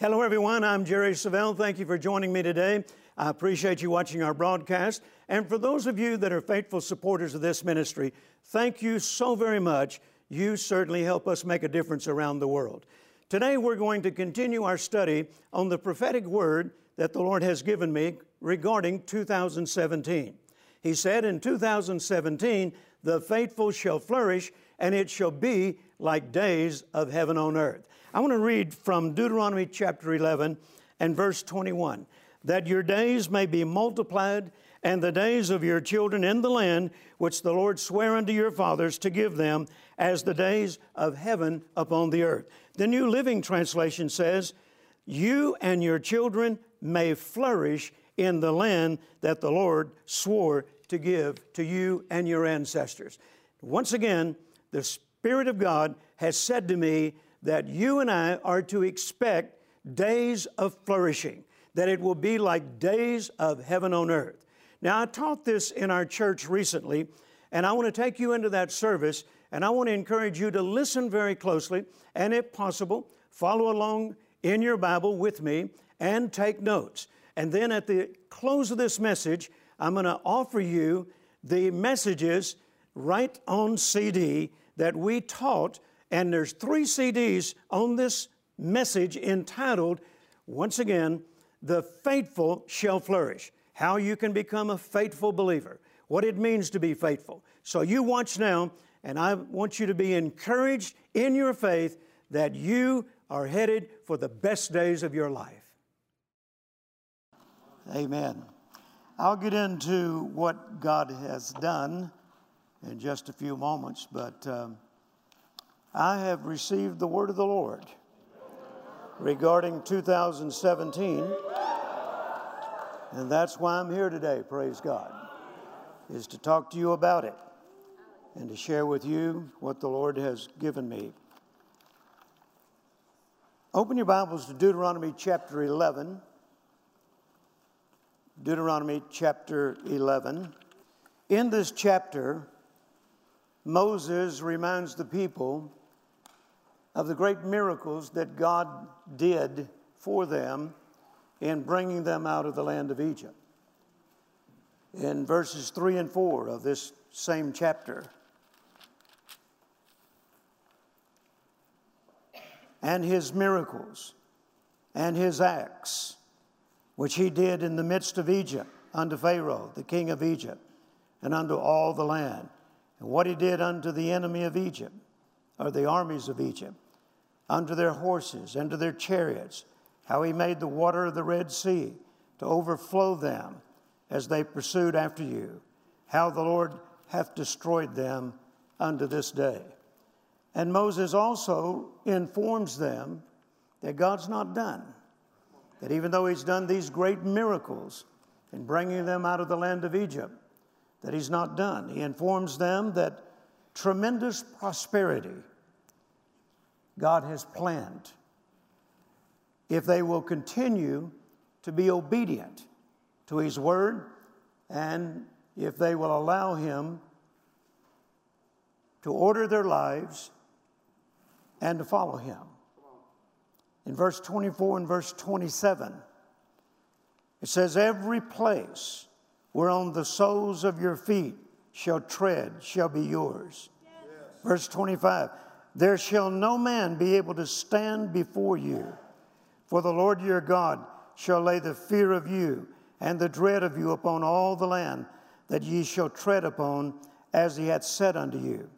Hello, everyone. I'm Jerry Savelle. Thank you for joining me today. I appreciate you watching our broadcast. And for those of you that are faithful supporters of this ministry, thank you so very much. You certainly help us make a difference around the world. Today, we're going to continue our study on the prophetic word that the Lord has given me regarding 2017. He said, In 2017, the faithful shall flourish, and it shall be like days of heaven on earth. I want to read from Deuteronomy chapter 11 and verse 21 that your days may be multiplied and the days of your children in the land which the Lord sware unto your fathers to give them as the days of heaven upon the earth. The New Living Translation says, You and your children may flourish in the land that the Lord swore to give to you and your ancestors. Once again, the Spirit of God has said to me that you and I are to expect days of flourishing, that it will be like days of heaven on earth. Now, I taught this in our church recently, and I want to take you into that service, and I want to encourage you to listen very closely, and if possible, follow along in your Bible with me and take notes. And then at the close of this message, I'm going to offer you the messages right on CD that we taught. And there's three CDs on this message entitled, once again, The Faithful Shall Flourish. How you can become a faithful believer, what it means to be faithful. So you watch now, and I want you to be encouraged in your faith that you are headed for the best days of your life. Amen. I'll get into what God has done in just a few moments, but um, I have received the word of the Lord regarding 2017, and that's why I'm here today, praise God, is to talk to you about it and to share with you what the Lord has given me. Open your Bibles to Deuteronomy chapter 11. Deuteronomy chapter 11. In this chapter, Moses reminds the people of the great miracles that God did for them in bringing them out of the land of Egypt. In verses 3 and 4 of this same chapter, and his miracles and his acts which he did in the midst of Egypt unto Pharaoh, the king of Egypt, and unto all the land, and what he did unto the enemy of Egypt, or the armies of Egypt, unto their horses, and to their chariots, how he made the water of the Red Sea to overflow them as they pursued after you, how the Lord hath destroyed them unto this day. And Moses also informs them that God's not done that even though he's done these great miracles in bringing them out of the land of Egypt, that he's not done. He informs them that tremendous prosperity God has planned if they will continue to be obedient to his word and if they will allow him to order their lives and to follow him in verse 24 and verse 27. It says, Every place whereon the soles of your feet shall tread shall be yours. Yes. Verse 25, There shall no man be able to stand before you, for the Lord your God shall lay the fear of you and the dread of you upon all the land that ye shall tread upon, as he hath said unto you.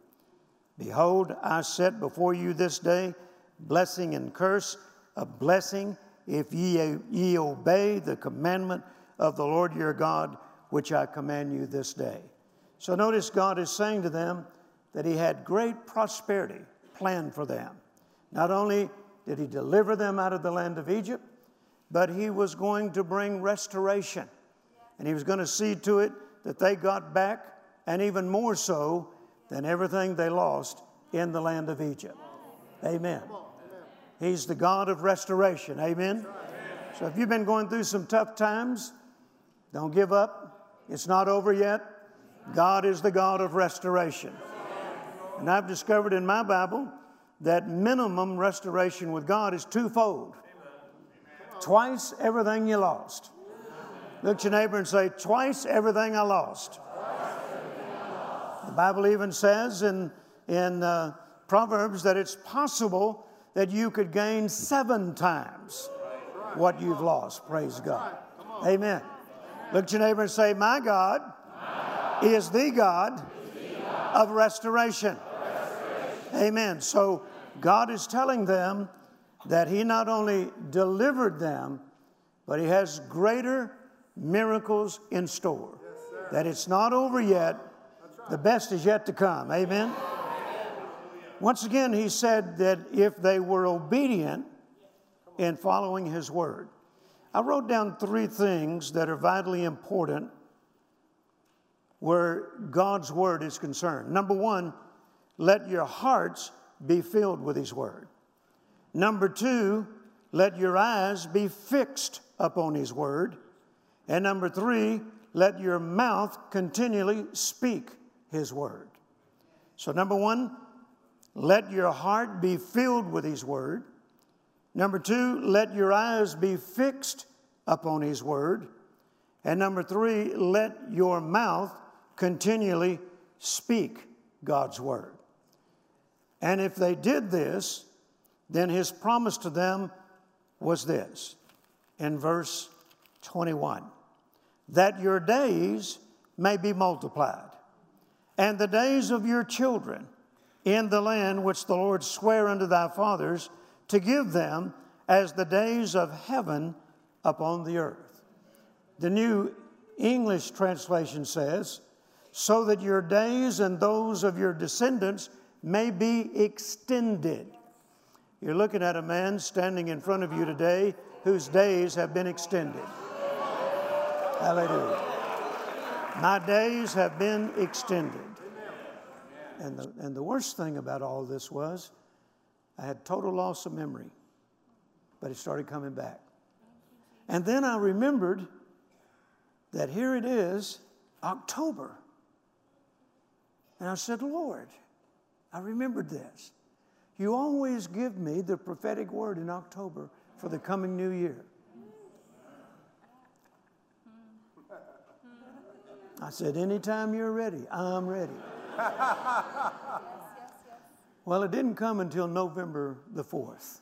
Behold, I set before you this day blessing and curse a blessing if ye, ye obey the commandment of the Lord your God, which I command you this day. So notice God is saying to them that He had great prosperity planned for them. Not only did He deliver them out of the land of Egypt, but He was going to bring restoration. And He was going to see to it that they got back, and even more so than everything they lost in the land of Egypt. Amen. He's the God of restoration. Amen? So if you've been going through some tough times, don't give up. It's not over yet. God is the God of restoration. And I've discovered in my Bible that minimum restoration with God is twofold. twice everything you lost. Look at your neighbor and say, Twice everything I lost. The Bible even says in, in uh, Proverbs that it's possible that you could gain seven times what you've lost. Praise God. Amen. Look at your neighbor and say, My God is the God of restoration. Amen. So God is telling them that He not only delivered them, but He has greater miracles in store. That it's not over yet, the best is yet to come. Amen. Once again, He said that if they were obedient in following His word, I wrote down three things that are vitally important where God's word is concerned. Number one, let your hearts be filled with His word. Number two, let your eyes be fixed upon His word. And number three, let your mouth continually speak His word. So, number one, let your heart be filled with His word. Number two, let your eyes be fixed upon His Word. And number three, let your mouth continually speak God's Word. And if they did this, then His promise to them was this in verse 21 that your days may be multiplied, and the days of your children in the land which the Lord sware unto thy fathers to give them as the days of heaven upon the earth. The New English translation says, so that your days and those of your descendants may be extended. You're looking at a man standing in front of you today whose days have been extended. Hallelujah. My days have been extended. And the, and the worst thing about all this was I had total loss of memory, but it started coming back. And then I remembered that here it is, October. And I said, Lord, I remembered this. You always give me the prophetic word in October for the coming new year. I said, Anytime you're ready, I'm ready. well, it didn't come until November the 4th.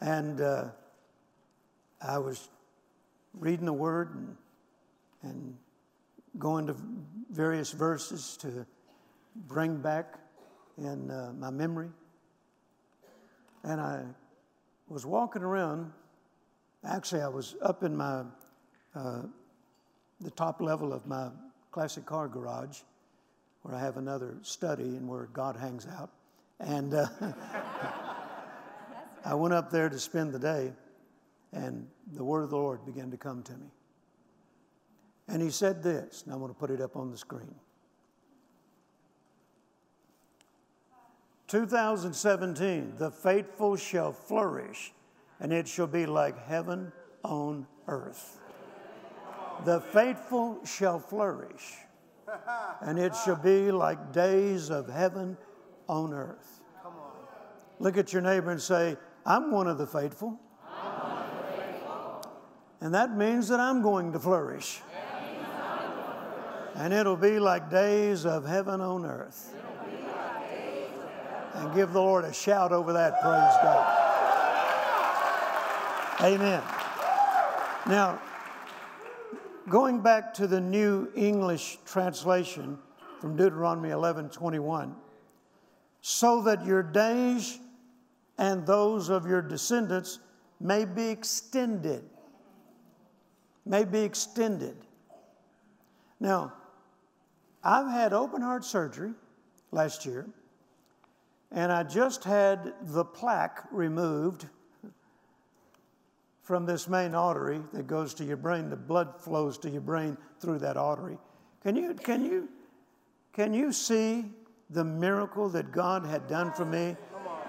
And uh, I was reading the Word and, and going to various verses to bring back in uh, my memory. And I was walking around. Actually, I was up in my uh, the top level of my classic car garage, where I have another study and where God hangs out. And uh, I went up there to spend the day. And the word of the Lord began to come to me. And he said this, and I'm going to put it up on the screen. 2017, the faithful shall flourish, and it shall be like heaven on earth. The faithful shall flourish, and it shall be like days of heaven on earth. Look at your neighbor and say, I'm one of the faithful. And that means that I'm going to flourish. And it'll be like days of heaven on earth. And give the Lord a shout over that, praise God. Amen. Now, going back to the New English translation from Deuteronomy 11 21, so that your days and those of your descendants may be extended may be extended. Now, I've had open heart surgery last year, and I just had the plaque removed from this main artery that goes to your brain. The blood flows to your brain through that artery. Can you, can you, can you see the miracle that God had done for me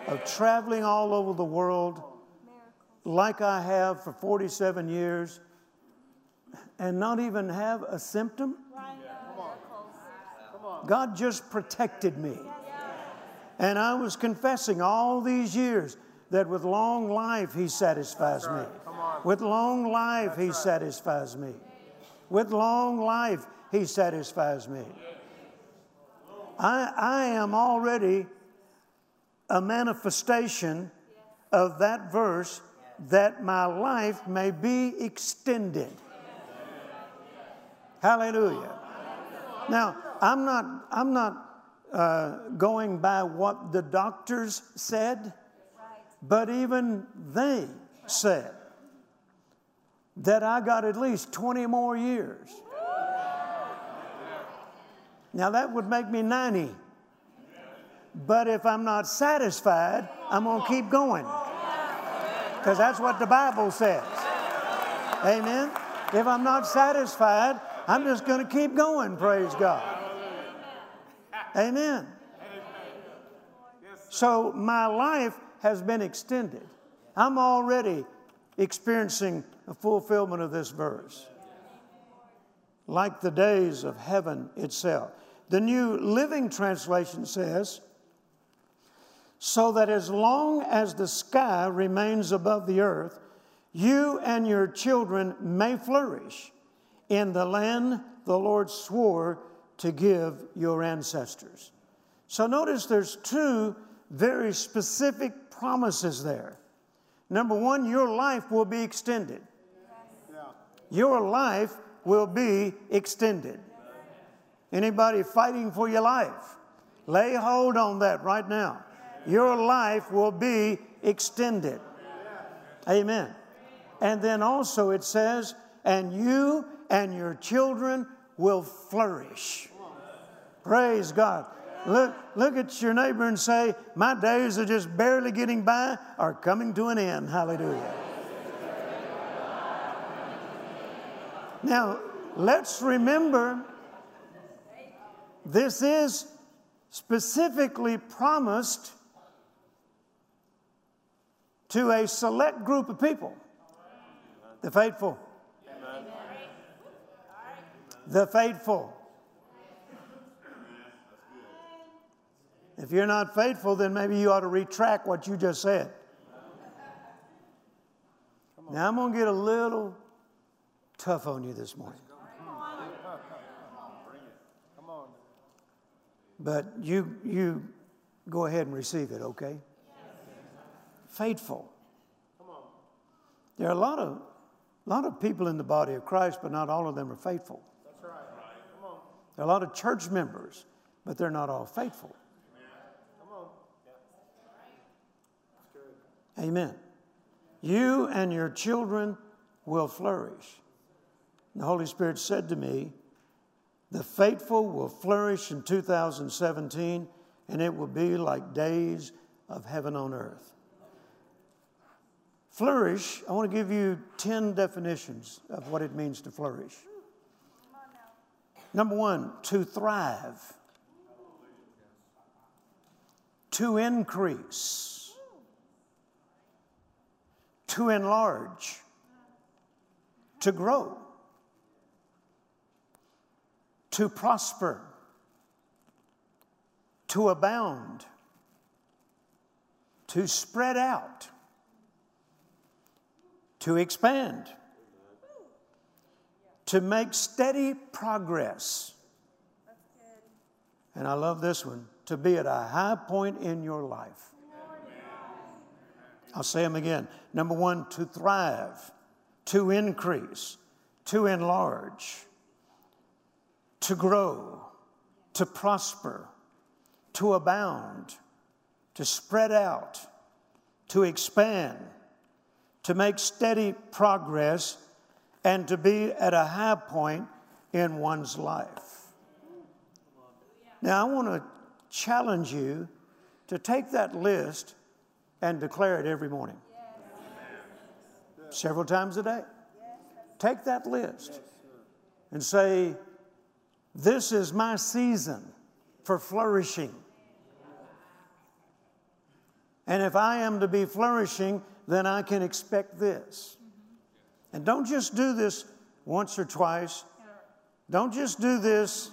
of traveling all over the world like I have for 47 years? and not even have a symptom? God just protected me. And I was confessing all these years that with long life He satisfies me. With long life, He satisfies me. With long life, He satisfies me. I, I am already a manifestation of that verse that my life may be extended. Hallelujah. Now, I'm not, I'm not uh, going by what the doctors said, but even they said that I got at least 20 more years. Now, that would make me 90. But if I'm not satisfied, I'm going to keep going. Because that's what the Bible says. Amen. If I'm not satisfied, I'm just going to keep going, praise God. Amen. So my life has been extended. I'm already experiencing a fulfillment of this verse. Like the days of heaven itself. The New Living Translation says, so that as long as the sky remains above the earth, you and your children may flourish in the land the Lord swore to give your ancestors. So notice there's two very specific promises there. Number one, your life will be extended. Your life will be extended. Anybody fighting for your life? Lay hold on that right now. Your life will be extended. Amen. And then also it says, and you and your children will flourish. Praise God. Look, look at your neighbor and say, My days are just barely getting by are coming to an end. Hallelujah. Now, let's remember this is specifically promised to a select group of people the faithful the faithful. If you're not faithful, then maybe you ought to retract what you just said. Now, I'm going to get a little tough on you this morning. But you, you go ahead and receive it, okay? Faithful. There are a lot of, a lot of people in the body of Christ, but not all of them are faithful. There are a lot of church members, but they're not all faithful. Amen. You and your children will flourish. The Holy Spirit said to me, The faithful will flourish in 2017, and it will be like days of heaven on earth. Flourish, I want to give you 10 definitions of what it means to flourish. Number one, to thrive, to increase, to enlarge, to grow, to prosper, to abound, to spread out, to expand to make steady progress. And I love this one to be at a high point in your life. I'll say them again. Number one, to thrive, to increase, to enlarge, to grow, to prosper, to abound, to spread out, to expand, to make steady progress and to be at a high point in one's life. Now, I want to challenge you to take that list and declare it every morning, several times a day. Take that list and say, This is my season for flourishing. And if I am to be flourishing, then I can expect this. And don't just do this once or twice. Don't just do this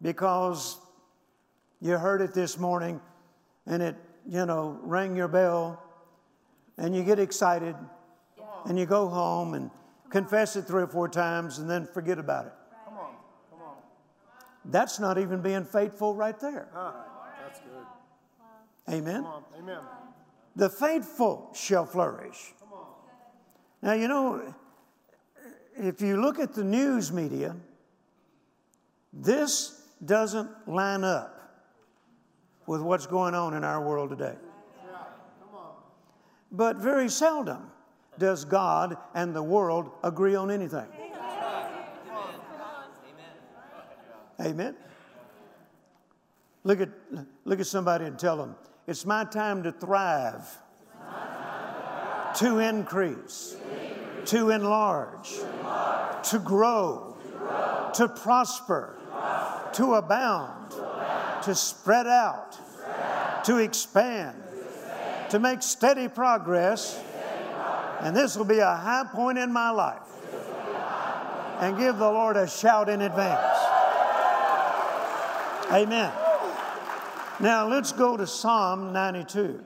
because you heard it this morning and it, you know, rang your bell and you get excited and you go home and confess it three or four times and then forget about it. Come on. Come on. That's not even being faithful right there. Ah, that's good. Amen. Come on. Amen. The faithful shall flourish. Now, you know, if you look at the news media, this doesn't line up with what's going on in our world today. But very seldom does God and the world agree on anything. Amen. Look at, look at somebody and tell them, it's my time to thrive, to increase, to enlarge, to grow, to prosper, to abound, to spread out, to expand, to make steady progress. And this will be a high point in my life. And give the Lord a shout in advance. Amen. Now let's go to Psalm 92.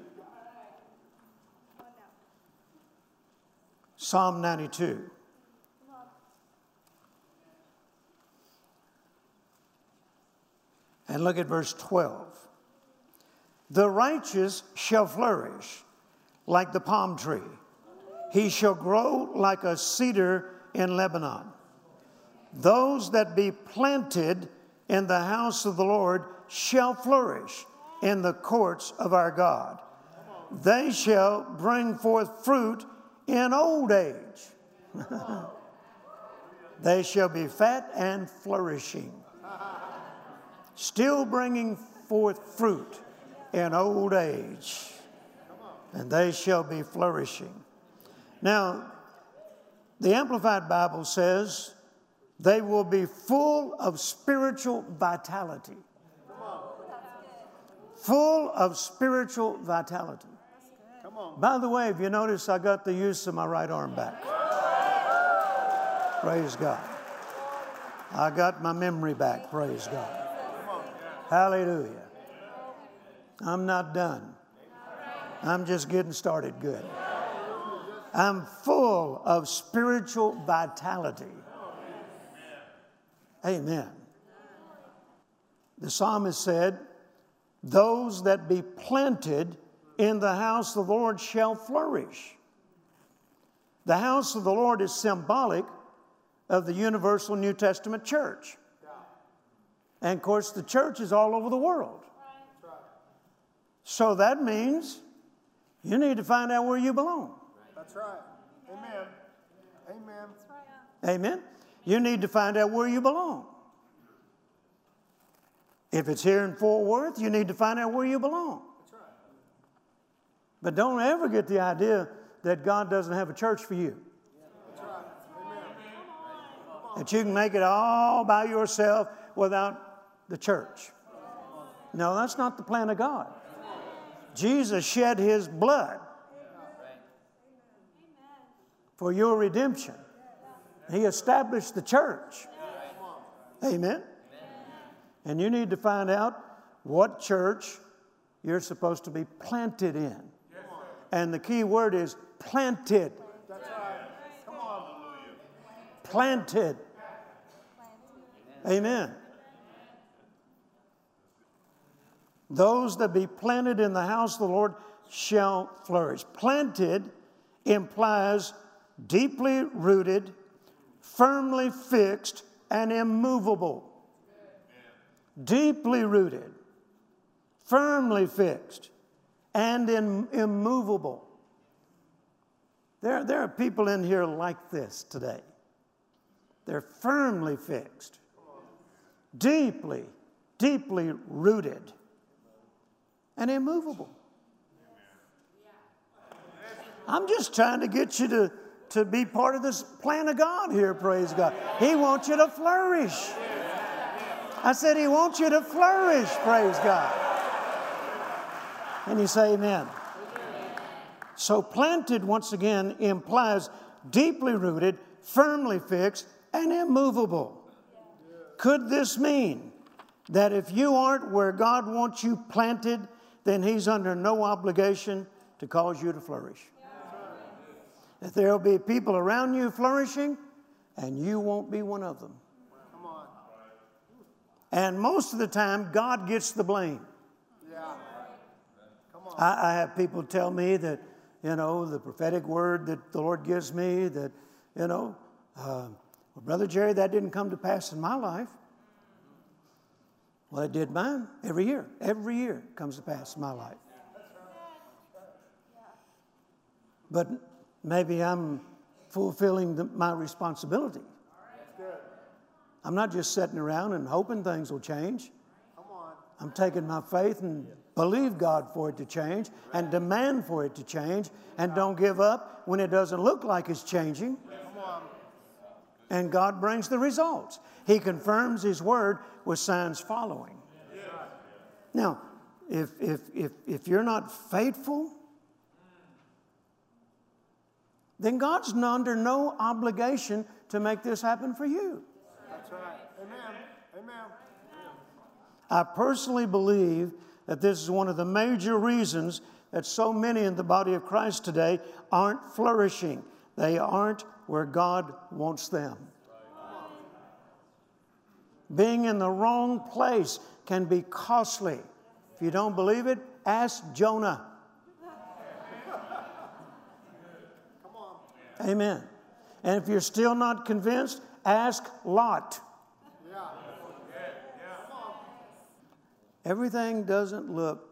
Psalm 92. And look at verse 12. The righteous shall flourish like the palm tree, he shall grow like a cedar in Lebanon. Those that be planted in the house of the Lord shall flourish in the courts of our God. They shall bring forth fruit in old age. they shall be fat and flourishing, still bringing forth fruit in old age, and they shall be flourishing. Now, the Amplified Bible says they will be full of spiritual vitality. Full of spiritual vitality. By the way, if you notice, I got the use of my right arm back. Praise God. I got my memory back. Praise God. Hallelujah. I'm not done. I'm just getting started good. I'm full of spiritual vitality. Amen. The psalmist said, Those that be planted in the house of the Lord shall flourish. The house of the Lord is symbolic of the universal New Testament church. And of course, the church is all over the world. So that means you need to find out where you belong. That's right. Amen. Amen. Amen. You need to find out where you belong. If it's here in Fort Worth, you need to find out where you belong. Right. But don't ever get the idea that God doesn't have a church for you. That's right. Amen. That you can make it all by yourself without the church. No, that's not the plan of God. Jesus shed his blood for your redemption. He established the church. Amen. And you need to find out what church you're supposed to be planted in. And the key word is planted. Planted. Amen. Those that be planted in the house of the Lord shall flourish. Planted implies deeply rooted, firmly fixed, and immovable. Deeply rooted, firmly fixed, and in, immovable. There, there are people in here like this today. They're firmly fixed, deeply, deeply rooted, and immovable. I'm just trying to get you to, to be part of this plan of God here, praise God. He wants you to flourish. I said, He wants you to flourish, praise God. And you say, Amen. So, planted, once again, implies deeply rooted, firmly fixed, and immovable. Could this mean that if you aren't where God wants you planted, then He's under no obligation to cause you to flourish? that there will be people around you flourishing, and you won't be one of them. And most of the time, God gets the blame. Yeah. I, I have people tell me that, you know, the prophetic word that the Lord gives me, that, you know, uh, well, Brother Jerry, that didn't come to pass in my life. Well, it did mine every year. Every year comes to pass in my life. But maybe I'm fulfilling the, my responsibility. I'm not just sitting around and hoping things will change. I'm taking my faith and believe God for it to change and demand for it to change and don't give up when it doesn't look like it's changing. And God brings the results. He confirms His word with signs following. Now, if, if, if, if you're not faithful, then God's under no obligation to make this happen for you. That's right. Amen. Amen. I personally believe that this is one of the major reasons that so many in the body of Christ today aren't flourishing. They aren't where God wants them. Being in the wrong place can be costly. If you don't believe it, ask Jonah. Amen. And if you're still not convinced, ask Lot. Everything doesn't look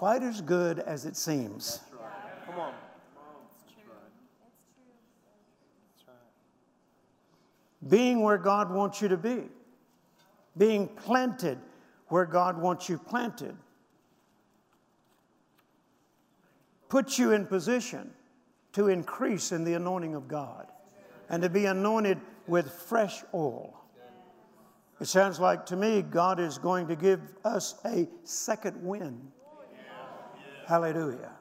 quite as good as it seems. Being where God wants you to be, being planted where God wants you planted, puts you in position to increase in the anointing of God and to be anointed with fresh oil. It sounds like to me God is going to give us a second wind. Hallelujah.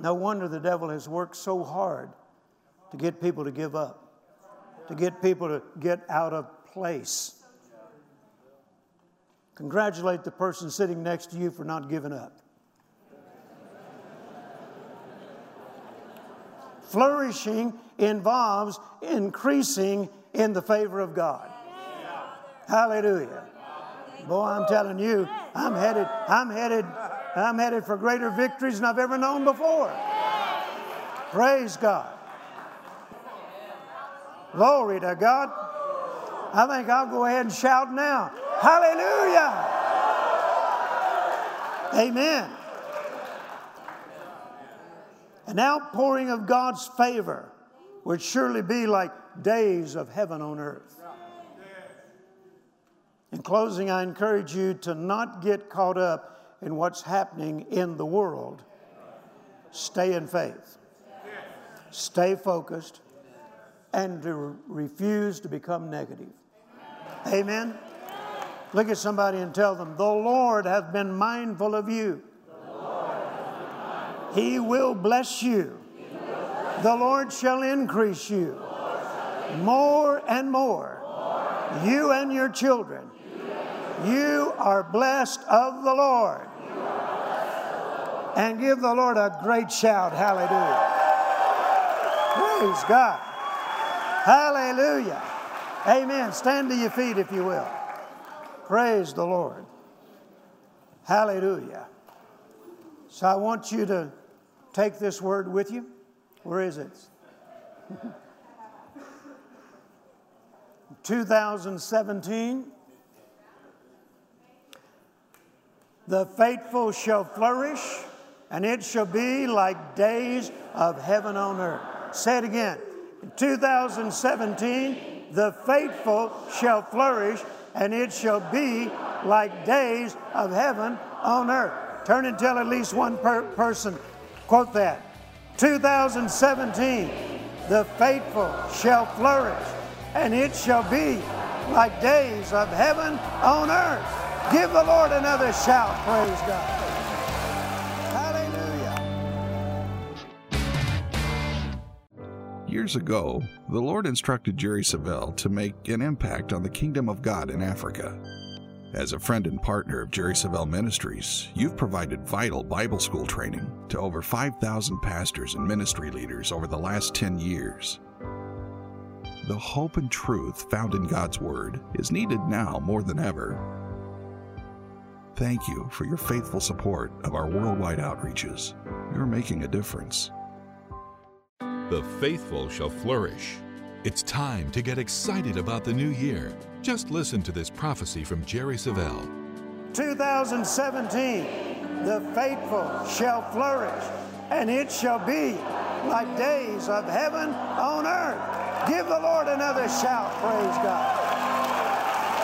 No wonder the devil has worked so hard to get people to give up, to get people to get out of place. Congratulate the person sitting next to you for not giving up. Flourishing involves increasing in the favor of God. Hallelujah. Boy, I'm telling you, I'm headed, I'm headed, I'm headed for greater victories than I've ever known before. Praise God. Glory to God. I think I'll go ahead and shout now. Hallelujah. Amen. An outpouring of God's favor would surely be like days of heaven on earth. In closing, I encourage you to not get caught up in what's happening in the world. Stay in faith, stay focused, and to refuse to become negative. Amen. Look at somebody and tell them, The Lord hath been mindful of you. He will bless you. The Lord shall increase you more and more. You and your children. You are blessed of the Lord. And give the Lord a great shout. Hallelujah. Praise God. Hallelujah. Amen. Stand to your feet if you will. Praise the Lord. Hallelujah. So I want you to take this word with you. Where is it? 2017. The faithful shall flourish, and it shall be like days of heaven on earth. Say it again. In 2017, the faithful shall flourish, and it shall be like days of heaven on earth. Turn and tell at least one per- person, quote that. 2017, the faithful shall flourish, and it shall be like days of heaven on earth. Give the Lord another shout. Praise God. Years ago, the Lord instructed Jerry Savelle to make an impact on the kingdom of God in Africa. As a friend and partner of Jerry Savelle Ministries, you've provided vital Bible school training to over 5,000 pastors and ministry leaders over the last 10 years. The hope and truth found in God's Word is needed now more than ever. Thank you for your faithful support of our worldwide outreaches. You're making a difference. The faithful shall flourish. It's time to get excited about the new year. Just listen to this prophecy from Jerry Savelle. 2017, the faithful shall flourish, and it shall be like days of heaven on earth. Give the Lord another shout, praise God.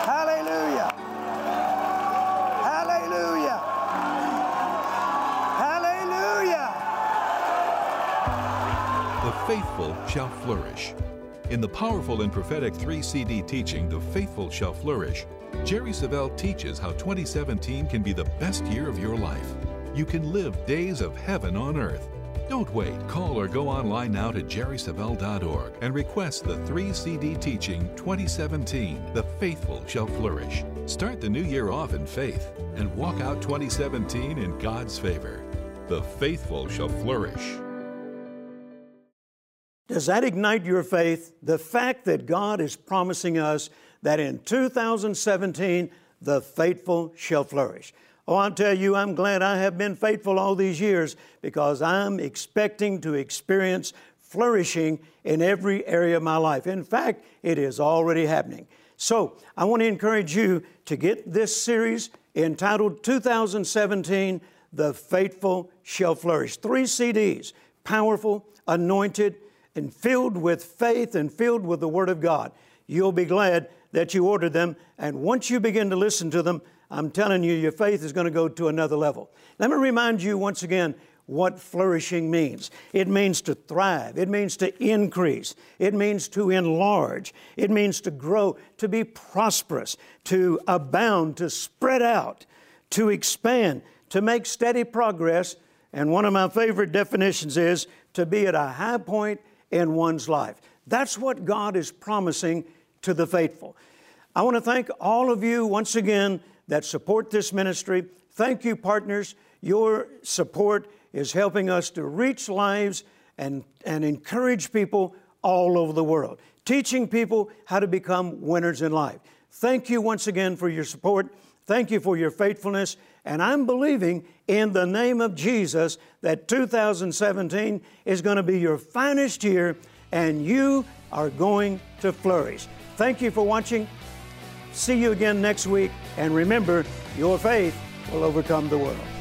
Hallelujah. Faithful shall flourish. In the powerful and prophetic 3 CD teaching, The Faithful Shall Flourish, Jerry Savelle teaches how 2017 can be the best year of your life. You can live days of heaven on earth. Don't wait. Call or go online now to jerrysavelle.org and request the 3 CD teaching 2017 The Faithful Shall Flourish. Start the new year off in faith and walk out 2017 in God's favor. The faithful shall flourish. Does that ignite your faith? The fact that God is promising us that in 2017 the faithful shall flourish. Oh, I'll tell you, I'm glad I have been faithful all these years because I'm expecting to experience flourishing in every area of my life. In fact, it is already happening. So, I want to encourage you to get this series entitled 2017 The Faithful Shall Flourish. Three CDs, powerful, anointed, and filled with faith and filled with the Word of God. You'll be glad that you ordered them, and once you begin to listen to them, I'm telling you, your faith is going to go to another level. Let me remind you once again what flourishing means. It means to thrive, it means to increase, it means to enlarge, it means to grow, to be prosperous, to abound, to spread out, to expand, to make steady progress. And one of my favorite definitions is to be at a high point in one's life. That's what God is promising to the faithful. I want to thank all of you once again that support this ministry. Thank you, partners. Your support is helping us to reach lives and, and encourage people all over the world, teaching people how to become winners in life. Thank you once again for your support. Thank you for your faithfulness. And I'm believing in the name of Jesus that 2017 is going to be your finest year and you are going to flourish. Thank you for watching. See you again next week. And remember, your faith will overcome the world.